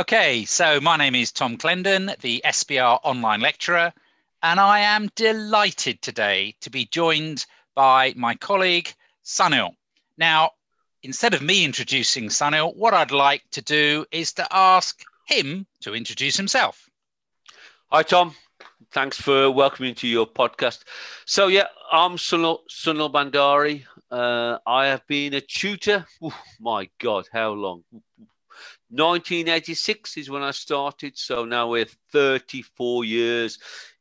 Okay, so my name is Tom Clendon, the SBR online lecturer, and I am delighted today to be joined by my colleague Sunil. Now, instead of me introducing Sunil, what I'd like to do is to ask him to introduce himself. Hi, Tom. Thanks for welcoming to your podcast. So, yeah, I'm Sunil, Sunil Bhandari. Uh, I have been a tutor. Ooh, my God, how long? 1986 is when I started. So now we're 34 years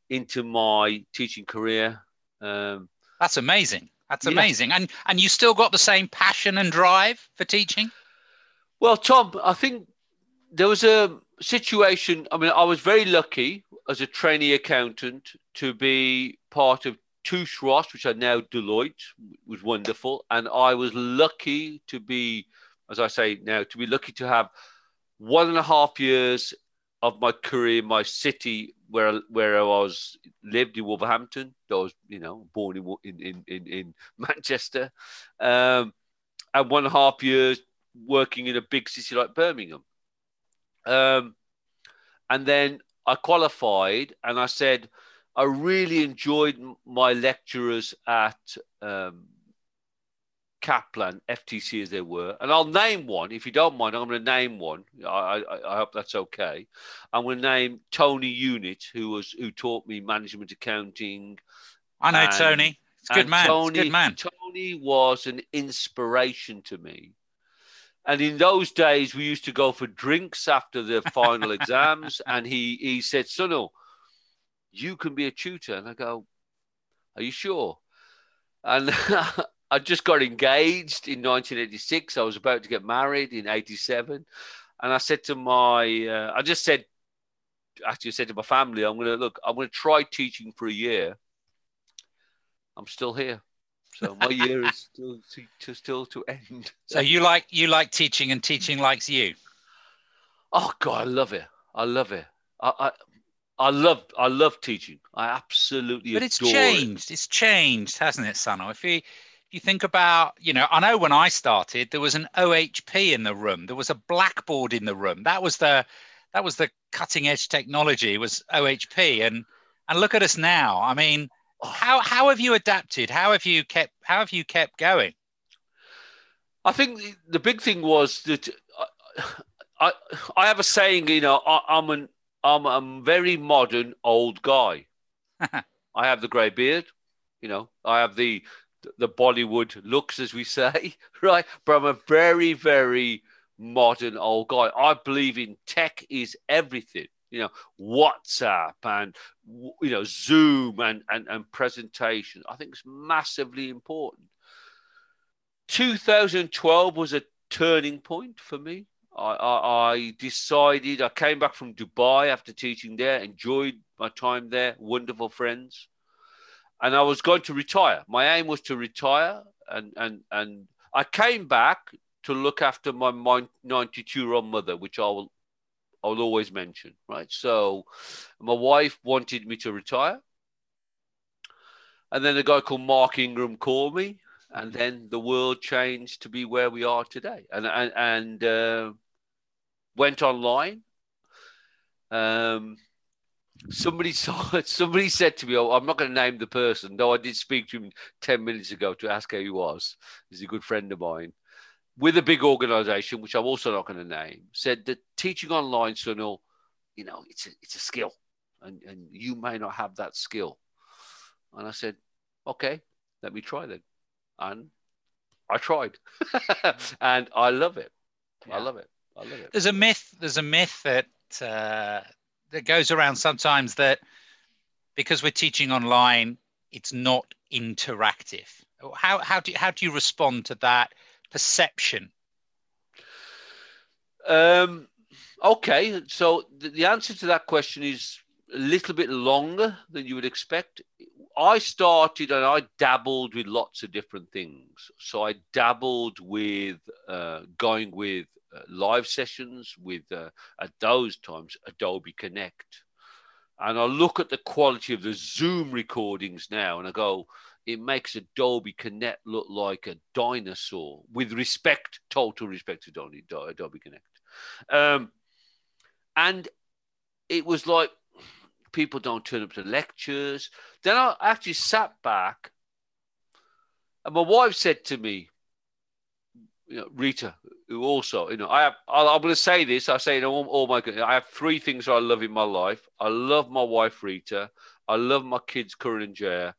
into my teaching career. Um, That's amazing. That's yeah. amazing. And and you still got the same passion and drive for teaching? Well, Tom, I think there was a situation. I mean, I was very lucky as a trainee accountant to be part of Touche Ross, which are now Deloitte, was wonderful. And I was lucky to be, as I say now, to be lucky to have one and a half years of my career, my city where where I was lived in Wolverhampton. I was, you know, born in in in, in Manchester, um, and one and a half years working in a big city like Birmingham. Um, and then I qualified, and I said I really enjoyed my lecturers at um, Kaplan, FTC as they were, and I'll name one if you don't mind. I'm going to name one. I, I, I hope that's okay. I'm going to name Tony Unit, who was who taught me management accounting. I know and, Tony. It's good man. Tony, good man. Tony was an inspiration to me. And in those days, we used to go for drinks after the final exams. And he he said, Sunil, you can be a tutor. And I go, Are you sure? And I just got engaged in 1986. I was about to get married in 87. And I said to my, uh, I just said, actually, I said to my family, I'm going to look, I'm going to try teaching for a year. I'm still here. So my year is still to, to, still to end. So you like you like teaching, and teaching likes you. Oh God, I love it. I love it. I, I I love I love teaching. I absolutely. But it's changed. It. It's changed, hasn't it, Sano? If you you think about, you know, I know when I started, there was an OHP in the room. There was a blackboard in the room. That was the that was the cutting edge technology was OHP. And and look at us now. I mean, oh. how how have you adapted? How have you kept how have you kept going? I think the big thing was that I I, I have a saying, you know, I, I'm an I'm a very modern old guy. I have the grey beard, you know. I have the the Bollywood looks, as we say, right? But I'm a very, very modern old guy. I believe in tech is everything. You know, WhatsApp and you know Zoom and and, and presentation. I think it's massively important. 2012 was a turning point for me. I, I, I decided I came back from Dubai after teaching there, enjoyed my time there, wonderful friends and I was going to retire. My aim was to retire, and and and I came back to look after my 92 year old mother, which I will I will always mention, right? So, my wife wanted me to retire, and then a guy called Mark Ingram called me, and then the world changed to be where we are today, and and and uh, went online. Um, somebody saw somebody said to me, oh, I'm not going to name the person, though I did speak to him 10 minutes ago to ask how he was. He's a good friend of mine with a big organization, which I'm also not going to name, said that teaching online, Sunil, you know, it's a, it's a skill and, and you may not have that skill. And I said, okay, let me try then. And I tried and I love it. Yeah. I love it. I love it. There's a myth, there's a myth that, uh, that goes around sometimes that because we're teaching online, it's not interactive. How how do you, how do you respond to that perception? Um, okay, so the, the answer to that question is a little bit longer than you would expect. I started and I dabbled with lots of different things. So I dabbled with uh, going with live sessions with, uh, at those times, Adobe Connect. And I look at the quality of the Zoom recordings now and I go, it makes Adobe Connect look like a dinosaur with respect, total respect to Adobe Connect. Um, And it was like people don't turn up to lectures. Then I actually sat back, and my wife said to me, you know, Rita, who also, you know, I have, I, am going to say this. I say, you all, all my, I have three things I love in my life. I love my wife, Rita. I love my kids, Curran and Jaya.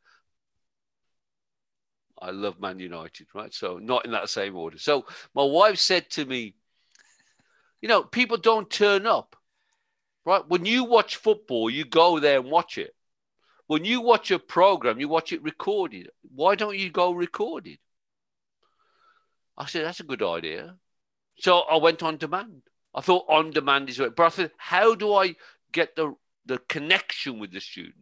I love Man United, right? So not in that same order. So my wife said to me, you know, people don't turn up, right? When you watch football, you go there and watch it. When you watch a program, you watch it recorded. Why don't you go recorded? I said, that's a good idea. So I went on demand. I thought on demand is right. But I thought, how do I get the, the connection with the students?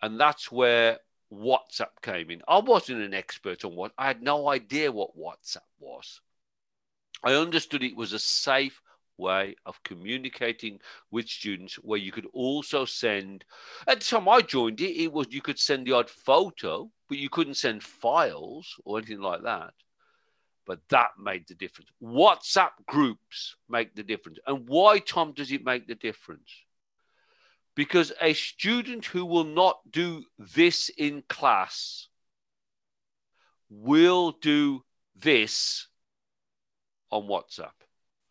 And that's where WhatsApp came in. I wasn't an expert on what I had no idea what WhatsApp was. I understood it was a safe way of communicating with students where you could also send at the time I joined it, it was you could send the odd photo, but you couldn't send files or anything like that. But that made the difference. WhatsApp groups make the difference. And why, Tom, does it make the difference? Because a student who will not do this in class will do this on WhatsApp.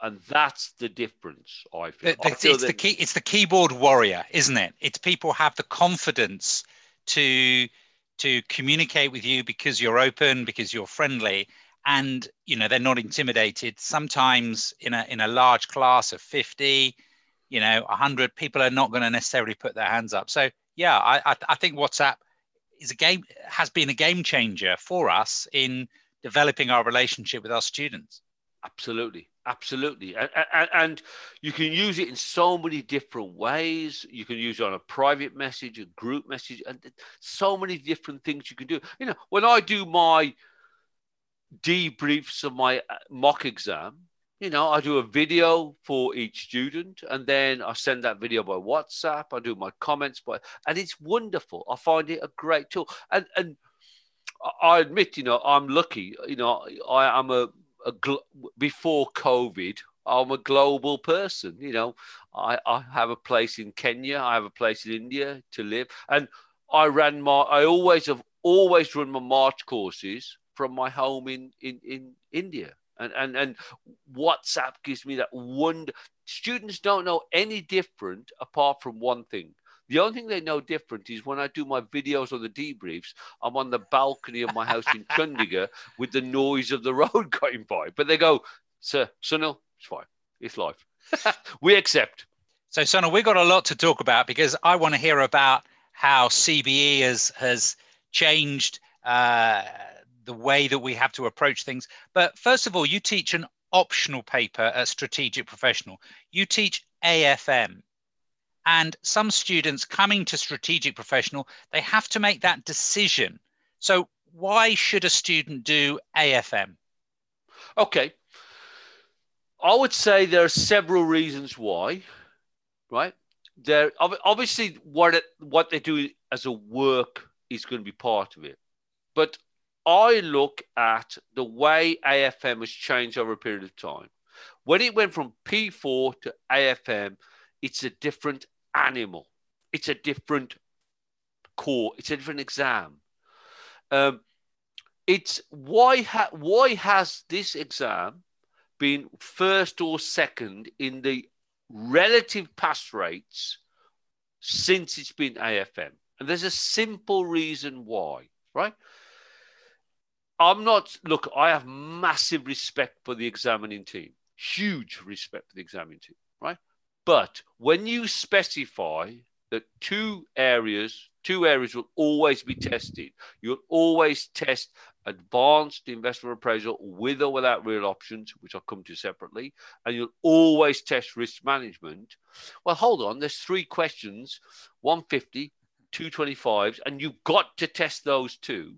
And that's the difference, I feel. I feel it's, that... the key, it's the keyboard warrior, isn't it? It's people have the confidence to to communicate with you because you're open, because you're friendly, and you know they're not intimidated. Sometimes in a in a large class of 50, you know, 100 people are not going to necessarily put their hands up. So yeah, I, I, I think WhatsApp is a game has been a game changer for us in developing our relationship with our students. Absolutely, absolutely, and, and, and, you can use it in so many different ways. You can use it on a private message, a group message, and so many different things you can do. You know, when I do my debriefs of my uh, mock exam, you know, I do a video for each student and then I send that video by WhatsApp. I do my comments by, and it's wonderful. I find it a great tool. And, and I admit, you know, I'm lucky. You know, I am a, a gl- before COVID, I'm a global person. You know, I, I have a place in Kenya, I have a place in India to live. And I ran my, I always have always run my March courses from my home in, in, in India. And, and, and WhatsApp gives me that wonder. Students don't know any different apart from one thing. The only thing they know different is when I do my videos or the debriefs, I'm on the balcony of my house in Chandigarh with the noise of the road going by. But they go, Sir, Sunil, it's fine. It's life. we accept. So, Sunil, we've got a lot to talk about because I want to hear about how CBE has, has changed uh, the way that we have to approach things. But first of all, you teach an optional paper at Strategic Professional. You teach AFM. And some students coming to Strategic Professional, they have to make that decision. So, why should a student do AFM? Okay. I would say there are several reasons why, right? There obviously what it, what they do as a work is going to be part of it. But I look at the way AFM has changed over a period of time. When it went from P4 to AFM, it's a different animal. It's a different core. It's a different exam. Um, it's why ha- why has this exam been first or second in the relative pass rates since it's been AFM? And there's a simple reason why, right? I'm not, look, I have massive respect for the examining team, huge respect for the examining team, right? But when you specify that two areas, two areas will always be tested, you'll always test advanced investment appraisal with or without real options, which I'll come to separately, and you'll always test risk management. Well, hold on, there's three questions 150, 225s, and you've got to test those two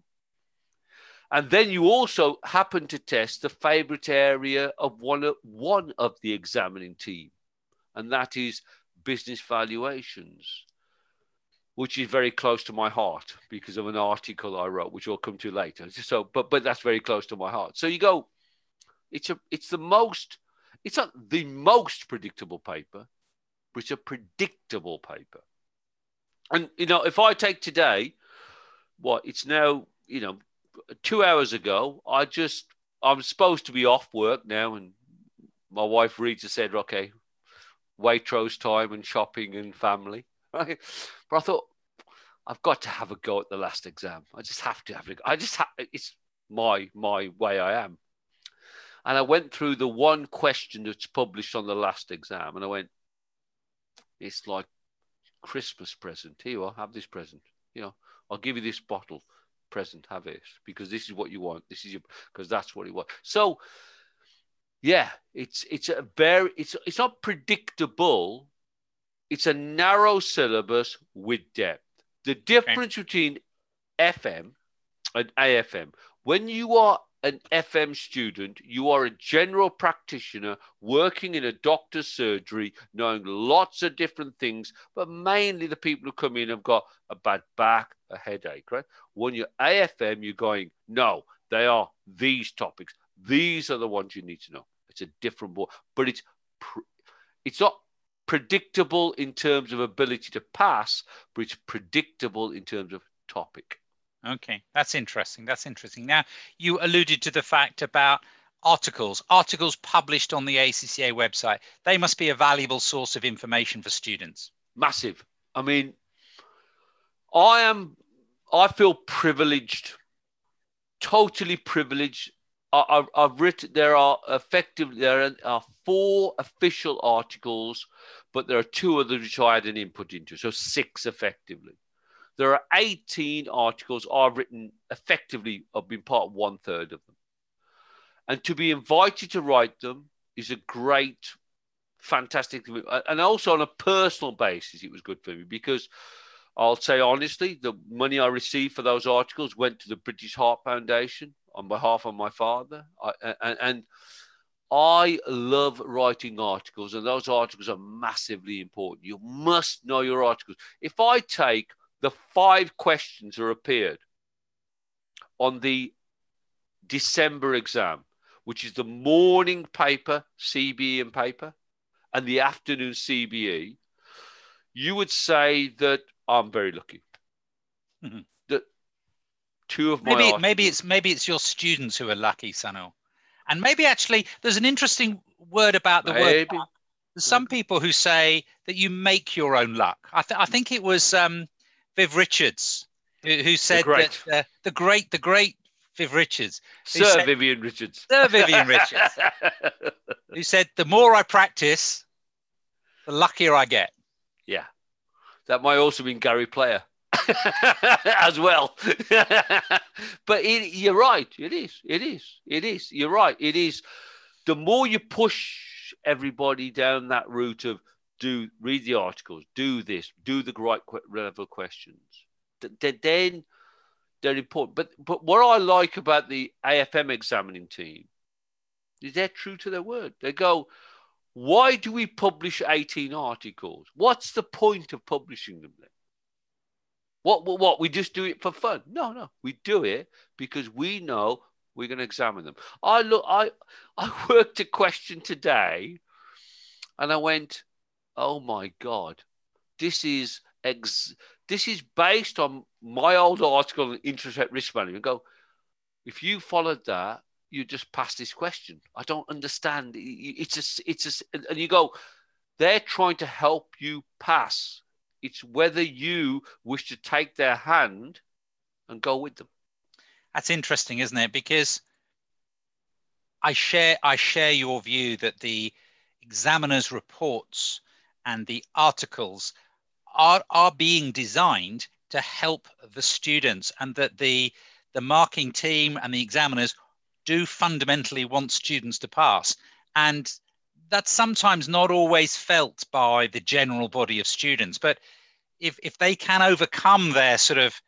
and then you also happen to test the favorite area of one of, one of the examining team, and that is business valuations, which is very close to my heart because of an article I wrote, which I'll come to later. So, but but that's very close to my heart. So you go, it's a it's the most it's not the most predictable paper, but it's a predictable paper. And you know, if I take today, what it's now, you know, two hours ago, I just I'm supposed to be off work now, and my wife Rita said, "Okay, Waitrose time and shopping and family." Right, but I thought I've got to have a go at the last exam. I just have to have a go. I just have. It's my my way I am. And I went through the one question that's published on the last exam, and I went, "It's like Christmas present. Here are, have this present. You know, I'll give you this bottle present. Have it because this is what you want. This is your because that's what you want." So yeah, it's it's a very it's it's not predictable. It's a narrow syllabus with depth. The difference okay. between FM and AFM, when you are an FM student, you are a general practitioner working in a doctor's surgery, knowing lots of different things, but mainly the people who come in have got a bad back, a headache, right? When you're AFM, you're going, no, they are these topics. These are the ones you need to know. It's a different board, but it's it's not predictable in terms of ability to pass, but it's predictable in terms of topic. Okay, that's interesting. That's interesting. Now, you alluded to the fact about articles, articles published on the ACCA website. They must be a valuable source of information for students. Massive. I mean, I am, I feel privileged, totally privileged I, have written there are effectively there are four official articles, but there are two others which I had an input into, so six effectively. There are 18 articles I've written effectively. I've been part of one third of them, and to be invited to write them is a great, fantastic thing. And also on a personal basis, it was good for me because I'll say honestly, the money I received for those articles went to the British Heart Foundation on behalf of my father. I, and, and I love writing articles, and those articles are massively important. You must know your articles. If I take the five questions are appeared on the December exam, which is the morning paper, CBE and paper, and the afternoon CBE, you would say that I'm very lucky. Mm-hmm two of my maybe maybe it's maybe it's your students who are lucky, Sano, and maybe actually there's an interesting word about the maybe. word. There's some people who say that you make your own luck. I, th- I think it was um, Viv Richards who, who said the that uh, the great the great Viv Richards, Sir said, Vivian Richards, Sir Vivian Richards, who said the more I practice, the luckier I get. Yeah, that might also mean Gary Player. as well. but it, you're right. It is. It is. It is. You're right. It is. The more you push everybody down that route of do read the articles, do this, do the right level questions, then they're important. But but what I like about the AFM examining team is they're true to their word. They go, why do we publish 18 articles? What's the point of publishing them then? What, what, what? We just do it for fun? No, no. We do it because we know we're going to examine them. I look, I, I worked a question today and I went, oh my God, this is ex- this is based on my old article on interest rate risk management. Go, if you followed that, you just pass this question. I don't understand. It's a, it's a, and you go, they're trying to help you pass. It's whether you wish to take their hand and go with them. That's interesting, isn't it? Because I share I share your view that the examiner's reports and the articles are are being designed to help the students and that the the marking team and the examiners do fundamentally want students to pass and that's sometimes not always felt by the general body of students. But if, if they can overcome their sort of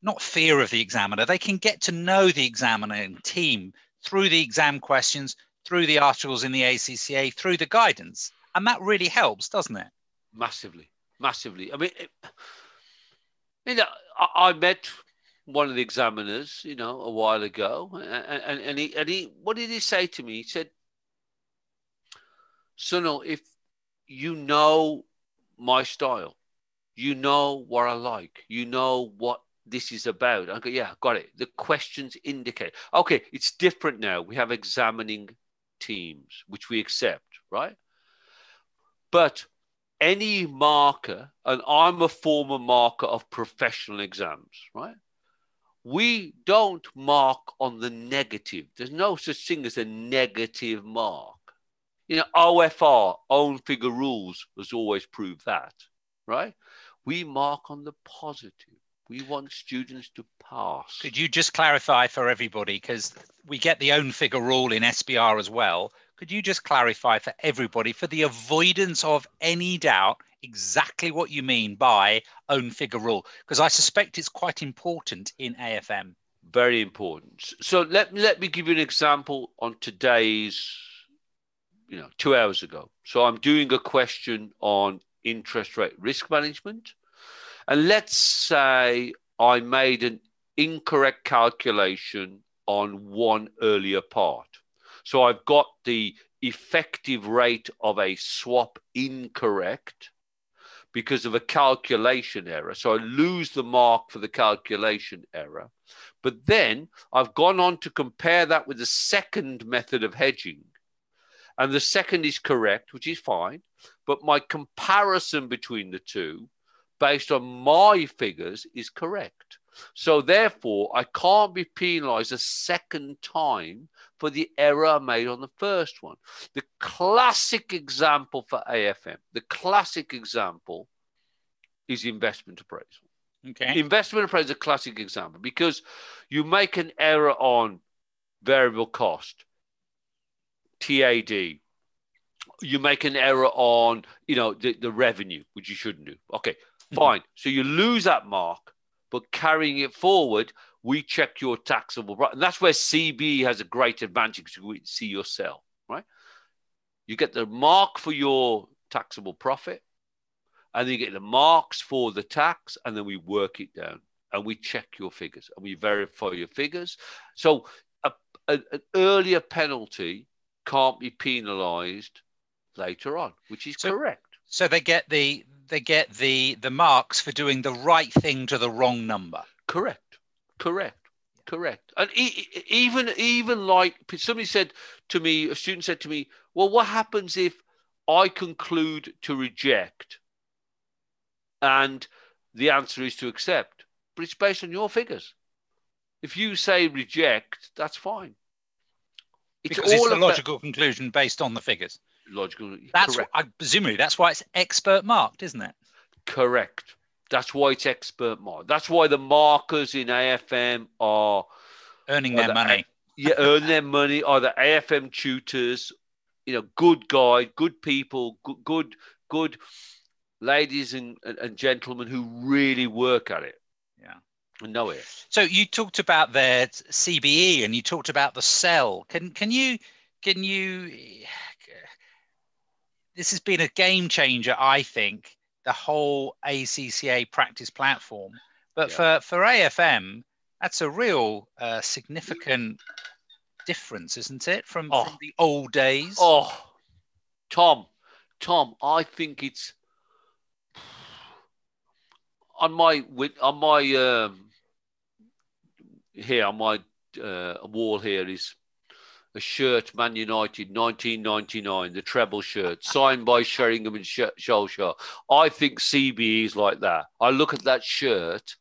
not fear of the examiner, they can get to know the examining team through the exam questions, through the articles in the ACCA, through the guidance. And that really helps, doesn't it? Massively, massively. I mean, it, you know, I, I met one of the examiners, you know, a while ago, and, and, and he and he, what did he say to me? He said, Sunil, if you know my style, you know what I like, you know what this is about. I go, yeah, got it. The questions indicate. Okay, it's different now. We have examining teams, which we accept, right? But any marker, and I'm a former marker of professional exams, right? We don't mark on the negative. There's no such thing as a negative mark. You know, OFR, own figure rules, has always proved that, right? We mark on the positive. We want students to pass. Could you just clarify for everybody, because we get the own figure rule in SBR as well. Could you just clarify for everybody, for the avoidance of any doubt, exactly what you mean by own figure rule? Because I suspect it's quite important in AFM. Very important. So let, let me give you an example on today's, you know, two hours ago. So I'm doing a question on interest rate risk management. And let's say I made an incorrect calculation on one earlier part. So I've got the effective rate of a swap incorrect because of a calculation error. So I lose the mark for the calculation error. But then I've gone on to compare that with the second method of hedging. And the second is correct, which is fine. But my comparison between the two based on my figures is correct. So therefore, I can't be penalized a second time for the error I made on the first one. The classic example for AFM, the classic example is investment appraisal. Okay. Investment appraisal is a classic example because you make an error on variable cost, TAD. You make an error on, you know, the, the revenue, which you shouldn't do. Okay, mm-hmm. Fine. So you lose that mark, but carrying it forward, we check your taxable. And that's where CB has a great advantage because to see your yourself, right? You get the mark for your taxable profit, and then you get the marks for the tax, and then we work it down and we check your figures and we verify your figures. So a, a, an earlier penalty can't be penalized later on, which is so, correct. So they get the they get the the marks for doing the right thing to the wrong number. Correct. Correct. Correct. And e- even even like somebody said to me, a student said to me, "Well, what happens if I conclude to reject?" And the answer is to accept, but it's based on your figures. If you say reject, that's fine. It's because all it's a logical conclusion based on the figures logical. That's correct. I, presumably that's why it's expert marked, isn't it? Correct. That's why it's expert marked. That's why the markers in AFM are earning their the, money. yeah, earn their money. Are the AFM tutors? You know, good guide, good people, good, good, good ladies and, and, and gentlemen who really work at it. Yeah. And know it. So you talked about their CBE and you talked about the cell. Can can you can you this has been a game changer, I think, the whole ACCA practice platform. But yeah. for, for AFM, that's a real uh, significant difference, isn't it, from, oh. from, the old days? Oh, Tom, Tom, I think it's on my on my um, here on my uh, wall here is a shirt, Man United, 1999, the treble shirt, signed by Sheringham and Solskjaer. I think CBE is like that. I look at that shirt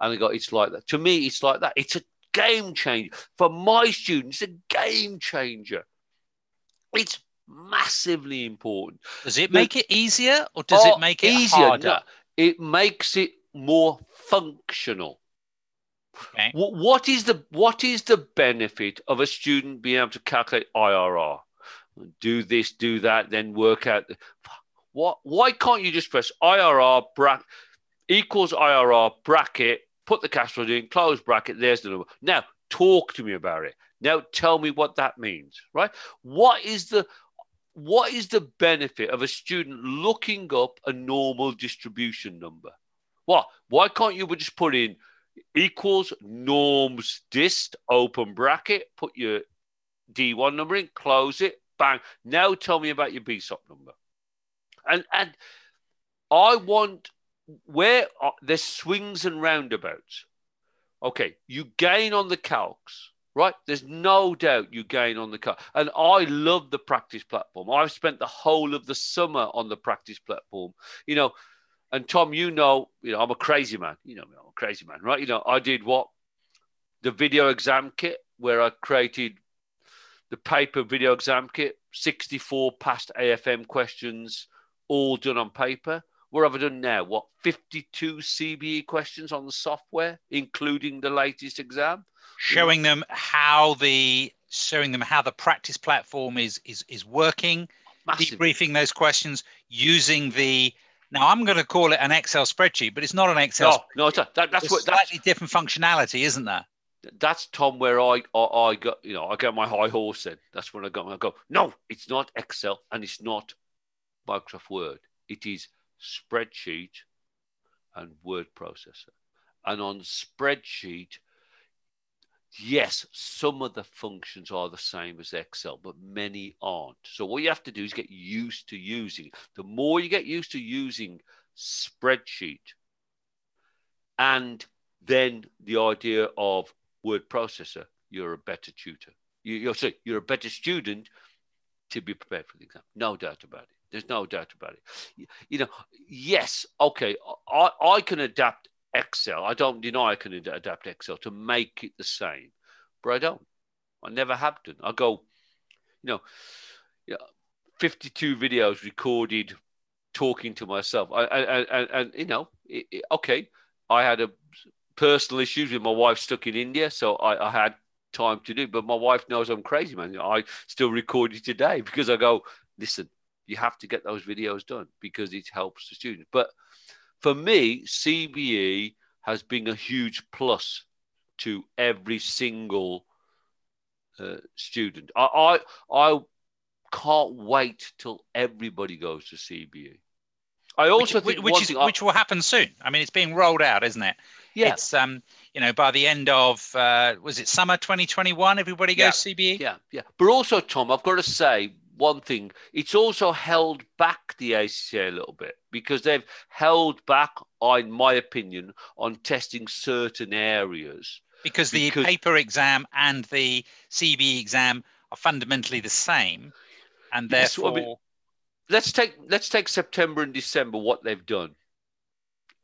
and I go, it's like that. To me, it's like that. It's a game changer. For my students, a game changer. It's massively important. Does it make it easier or does oh, it make it easier? harder? No, it makes it more functional. Okay. What is the what is the benefit of a student being able to calculate IRR? Do this, do that, then work out. What? Why can't you just press IRR bra- equals IRR bracket, put the cash flow in, close bracket. There's the number. Now talk to me about it. Now tell me what that means, right? What is the what is the benefit of a student looking up a normal distribution number? What? Why can't you just put in equals norms dist open bracket, put your D1 number in, close it, bang. Now tell me about your BSOP number. And and I want where uh, there's swings and roundabouts. Okay, you gain on the calcs, right? There's no doubt you gain on the calc. And I love the practice platform. I've spent the whole of the summer on the practice platform. You know, and Tom, you know, you know, I'm a crazy man. You know, me, I'm a crazy man, right? You know, I did what the video exam kit where I created the paper video exam kit, 64 past AFM questions, all done on paper. What have I done now? What 52 CBE questions on the software, including the latest exam? Showing them how the showing them how the practice platform is is is working, Massive. debriefing those questions using the now I'm going to call it an Excel spreadsheet, but it's not an Excel. No, no, that, that's what slightly different functionality, isn't there? That's Tom, where I, I, I got you know I got my high horse in. That's when I got my go. No, it's not Excel and it's not Microsoft Word. It is spreadsheet and word processor. And on spreadsheet, yes, some of the functions are the same as Excel, but many aren't. So what you have to do is get used to using. The more you get used to using spreadsheet, and then the idea of word processor, you're a better tutor. You, are sorry, you're a better student to be prepared for the exam. No doubt about it. There's no doubt about it. You know, yes, okay, I, I can adapt Excel. I don't deny I can adapt Excel to make it the same, but I don't. I never have done. I go, you know, you know 52 videos recorded talking to myself. I, I, I and, you know, it, it, okay, I had a personal issues with my wife stuck in India, so I, I had time to do. But my wife knows I'm crazy, man. I still record it today because I go, listen, you have to get those videos done because it helps the students. But for me, CBE has been a huge plus to every single uh, student. I, I I can't wait till everybody goes to CBE. I also which, think which, is, which will happen soon. I mean, it's being rolled out, isn't it? Yeah. It's um, you know, by the end of uh, was it summer 2021? Everybody goes yeah. CBE. Yeah, yeah. But also, Tom, I've got to say, one thing. It's also held back the ACCA a little bit because they've held back, in my opinion, on testing certain areas. Because the because, paper exam and the CBE exam are fundamentally the same, and therefore. Yes, I mean, let's take let's take September and December. What they've done.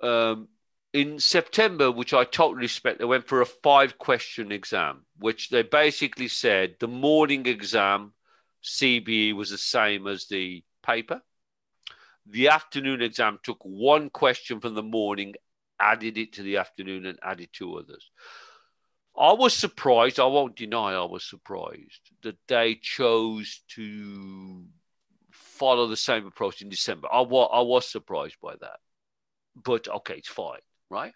Um, in September, which I totally respect, they went for a five question exam, which they basically said the morning exam CBE was the same as the paper. The afternoon exam took one question from the morning, added it to the afternoon, and added two others. I was surprised, I won't deny I was surprised that they chose to follow the same approach in December. I, wa- I was surprised by that. But okay, it's fine, right?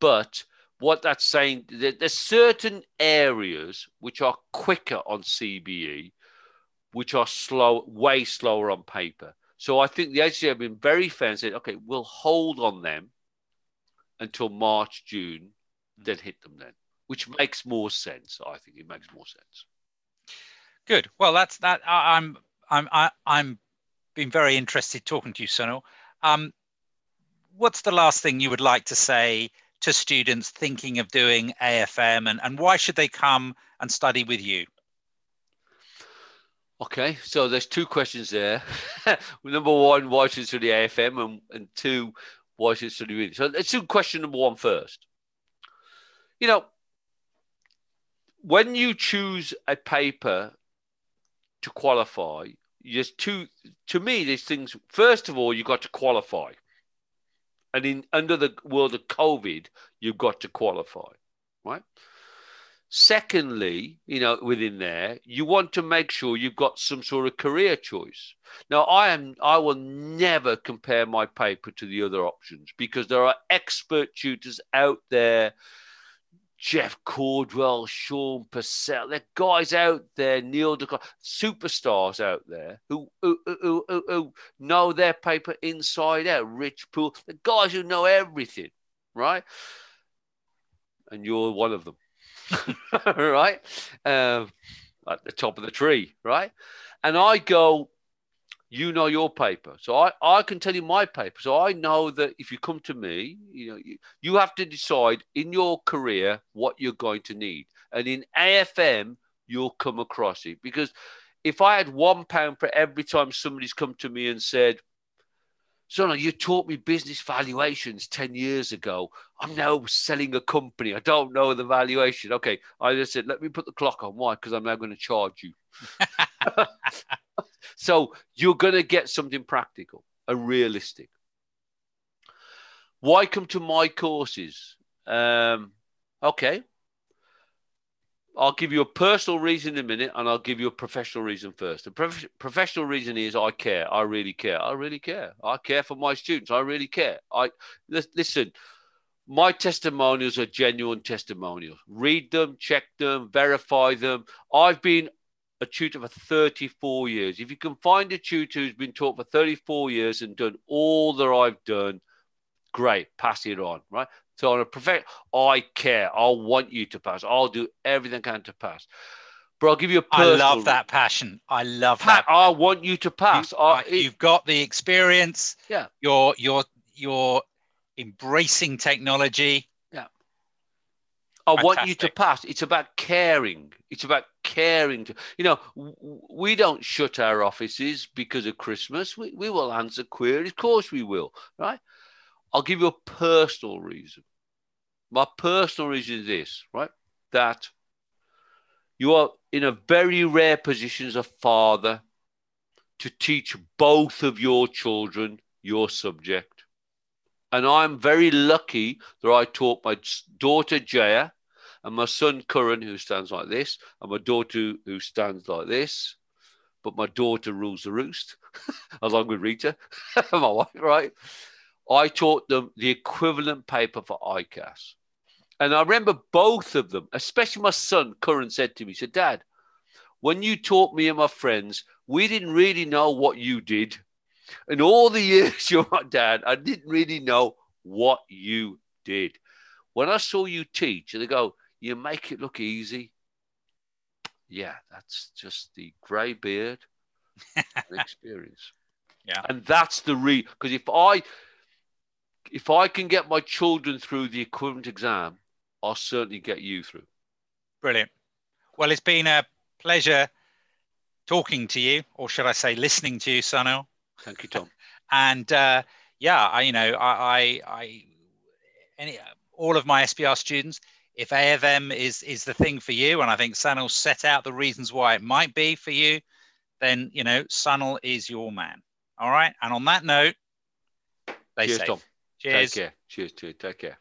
But what that's saying, there's certain areas which are quicker on CBE which are slow, way slower on paper. So I think the ACCA have been very fair and said, okay, we'll hold on them until March, June, then hit them then, which makes more sense. I think it makes more sense. Good. Well, that's that. I, I'm I'm I, I'm been very interested talking to you, Sunil. Um, what's the last thing you would like to say to students thinking of doing AFM, and and why should they come and study with you? Okay, so there's two questions there. number one, why should study AFM? And, and two, why should study reading? So let's do question number one first. You know, when you choose a paper to qualify, there's two, to me, there's things, first of all, you've got to qualify. And in under the world of COVID, you've got to qualify, right? Secondly, you know, within there, you want to make sure you've got some sort of career choice. Now, I am I will never compare my paper to the other options because there are expert tutors out there. Jeff Cordwell, Sean Purcell, there guys out there, Neil DeCon, superstars out there who who, who, who, know their paper inside out. Rich Poole, the guys who know everything, right? And you're one of them. right? Um, at the top of the tree, right? And I go, you know your paper. So I, I can tell you my paper. So I know that if you come to me, you know, you, you have to decide in your career what you're going to need. And in AFM, you'll come across it. Because if I had one pound for every time somebody's come to me and said, Son, you taught me business valuations 10 years ago. I'm now selling a company. I don't know the valuation. Okay. I just said, let me put the clock on. Why? Because I'm now going to charge you. so you're going to get something practical and realistic. Why come to my courses? Um, okay. I'll give you a personal reason in a minute and I'll give you a professional reason first. The prof- professional reason is I care. I really care. I really care. I care for my students. I really care. I listen. My testimonials are genuine testimonials. Read them, check them, verify them. I've been a tutor for 34 years. If you can find a tutor who's been taught for 34 years and done all that I've done, great, pass it on, right? So on a perfect, I care. I want you to pass. I'll do everything I can to pass. But I'll give you a personal. I love that passion. I love that. I want you to pass. You, I, you've got the experience. Yeah. You're you're you're embracing technology. Yeah. I Fantastic. want you to pass. It's about caring. It's about caring. To, you know, we don't shut our offices because of Christmas. We, we will answer queries. Of course we will, right? I'll give you a personal reason. My personal reason is this, right? That you are in a very rare position as a father to teach both of your children your subject. And I'm very lucky that I taught my daughter Jaya and my son Curran, who stands like this, and my daughter who stands like this. But my daughter rules the roost, along with Rita, my wife, right? I taught them the equivalent paper for ICAS. And I remember both of them, especially my son Curran, said to me, he said, Dad, when you taught me and my friends, we didn't really know what you did in all the years you're my dad, I didn't really know what you did. When I saw you teach, they go, you make it look easy. Yeah, that's just the grey beard experience. Yeah. And that's the re because if I if I can get my children through the equivalent exam, I'll certainly get you through. Brilliant. Well, it's been a pleasure talking to you, or should I say, listening to you, Sunil. Thank you, Tom. and uh, yeah, I, you know, I, I, I, any, all of my SBR students, if AFM is is the thing for you, and I think Sunil set out the reasons why it might be for you, then you know Sunil is your man. All right. And on that note, Cheers, safe. Tom. Cheers. Take care. Cheers. Cheers. Take care.